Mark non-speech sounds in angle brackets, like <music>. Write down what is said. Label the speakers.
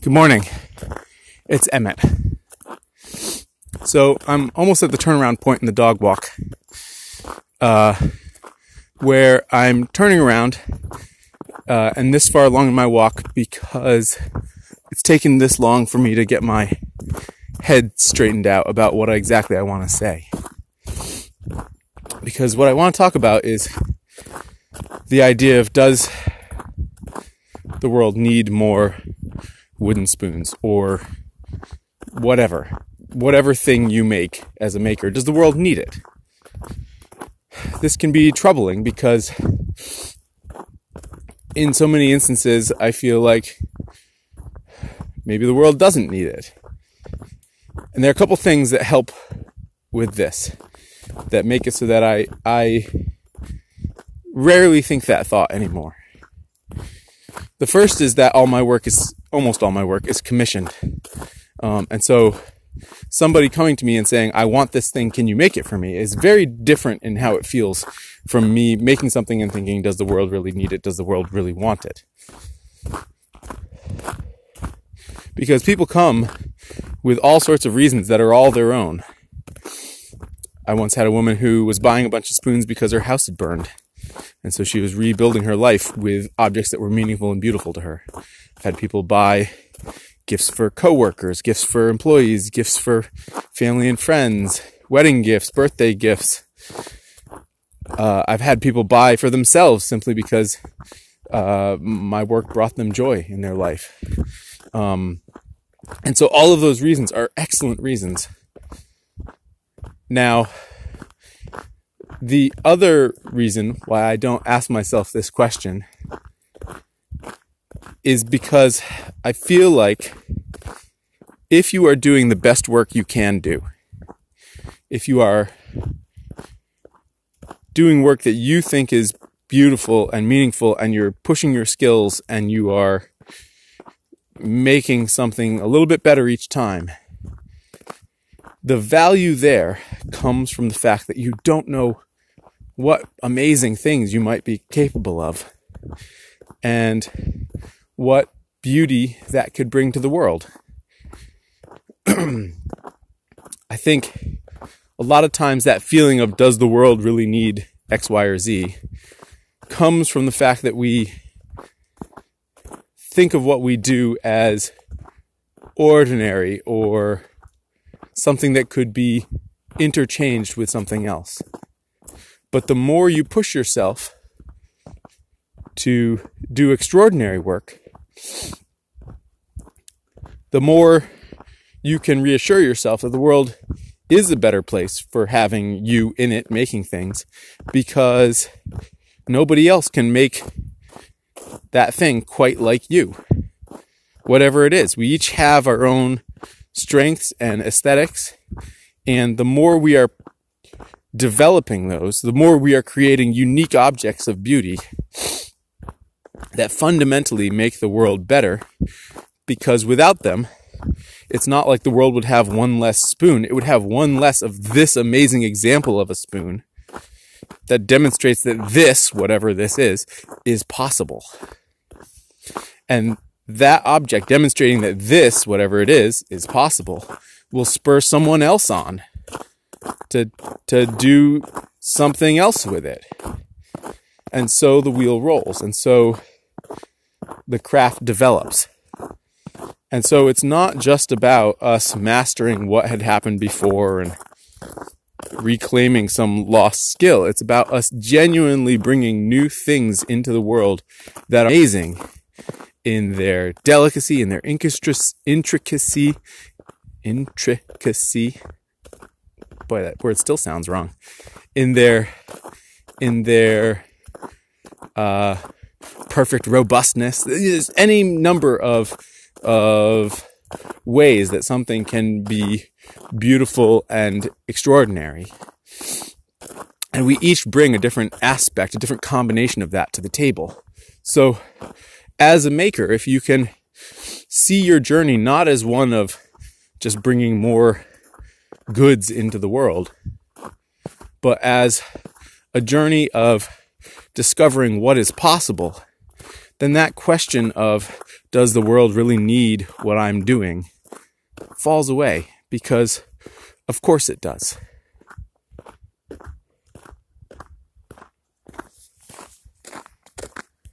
Speaker 1: Good morning. It's Emmett. So I'm almost at the turnaround point in the dog walk, uh, where I'm turning around, uh, and this far along in my walk because it's taken this long for me to get my head straightened out about what exactly I want to say. Because what I want to talk about is the idea of does the world need more wooden spoons or whatever, whatever thing you make as a maker, does the world need it? This can be troubling because in so many instances, I feel like maybe the world doesn't need it. And there are a couple things that help with this that make it so that I, I rarely think that thought anymore. The first is that all my work is almost all my work is commissioned. Um, and so somebody coming to me and saying, I want this thing, can you make it for me? is very different in how it feels from me making something and thinking, does the world really need it? Does the world really want it? Because people come with all sorts of reasons that are all their own. I once had a woman who was buying a bunch of spoons because her house had burned. And so she was rebuilding her life with objects that were meaningful and beautiful to her. I've had people buy gifts for coworkers, gifts for employees, gifts for family and friends, wedding gifts, birthday gifts. Uh, I've had people buy for themselves simply because uh, my work brought them joy in their life. Um, and so all of those reasons are excellent reasons. Now, the other reason why I don't ask myself this question is because I feel like if you are doing the best work you can do, if you are doing work that you think is beautiful and meaningful and you're pushing your skills and you are making something a little bit better each time, the value there comes from the fact that you don't know what amazing things you might be capable of and what beauty that could bring to the world. <clears throat> I think a lot of times that feeling of does the world really need X, Y, or Z comes from the fact that we think of what we do as ordinary or something that could be interchanged with something else. But the more you push yourself to do extraordinary work, the more you can reassure yourself that the world is a better place for having you in it making things because nobody else can make that thing quite like you. Whatever it is, we each have our own strengths and aesthetics, and the more we are developing those, the more we are creating unique objects of beauty that fundamentally make the world better. Because without them, it's not like the world would have one less spoon. It would have one less of this amazing example of a spoon that demonstrates that this, whatever this is, is possible. And that object demonstrating that this, whatever it is, is possible will spur someone else on to to do something else with it. And so the wheel rolls and so the craft develops. And so it's not just about us mastering what had happened before and reclaiming some lost skill. It's about us genuinely bringing new things into the world that are amazing in their delicacy, in their intricacy, intricacy, boy, that word still sounds wrong. In their in their uh, perfect robustness, there's any number of of ways that something can be beautiful and extraordinary. And we each bring a different aspect, a different combination of that to the table. So, as a maker, if you can see your journey not as one of just bringing more goods into the world, but as a journey of discovering what is possible, then that question of does the world really need what I'm doing falls away because of course it does.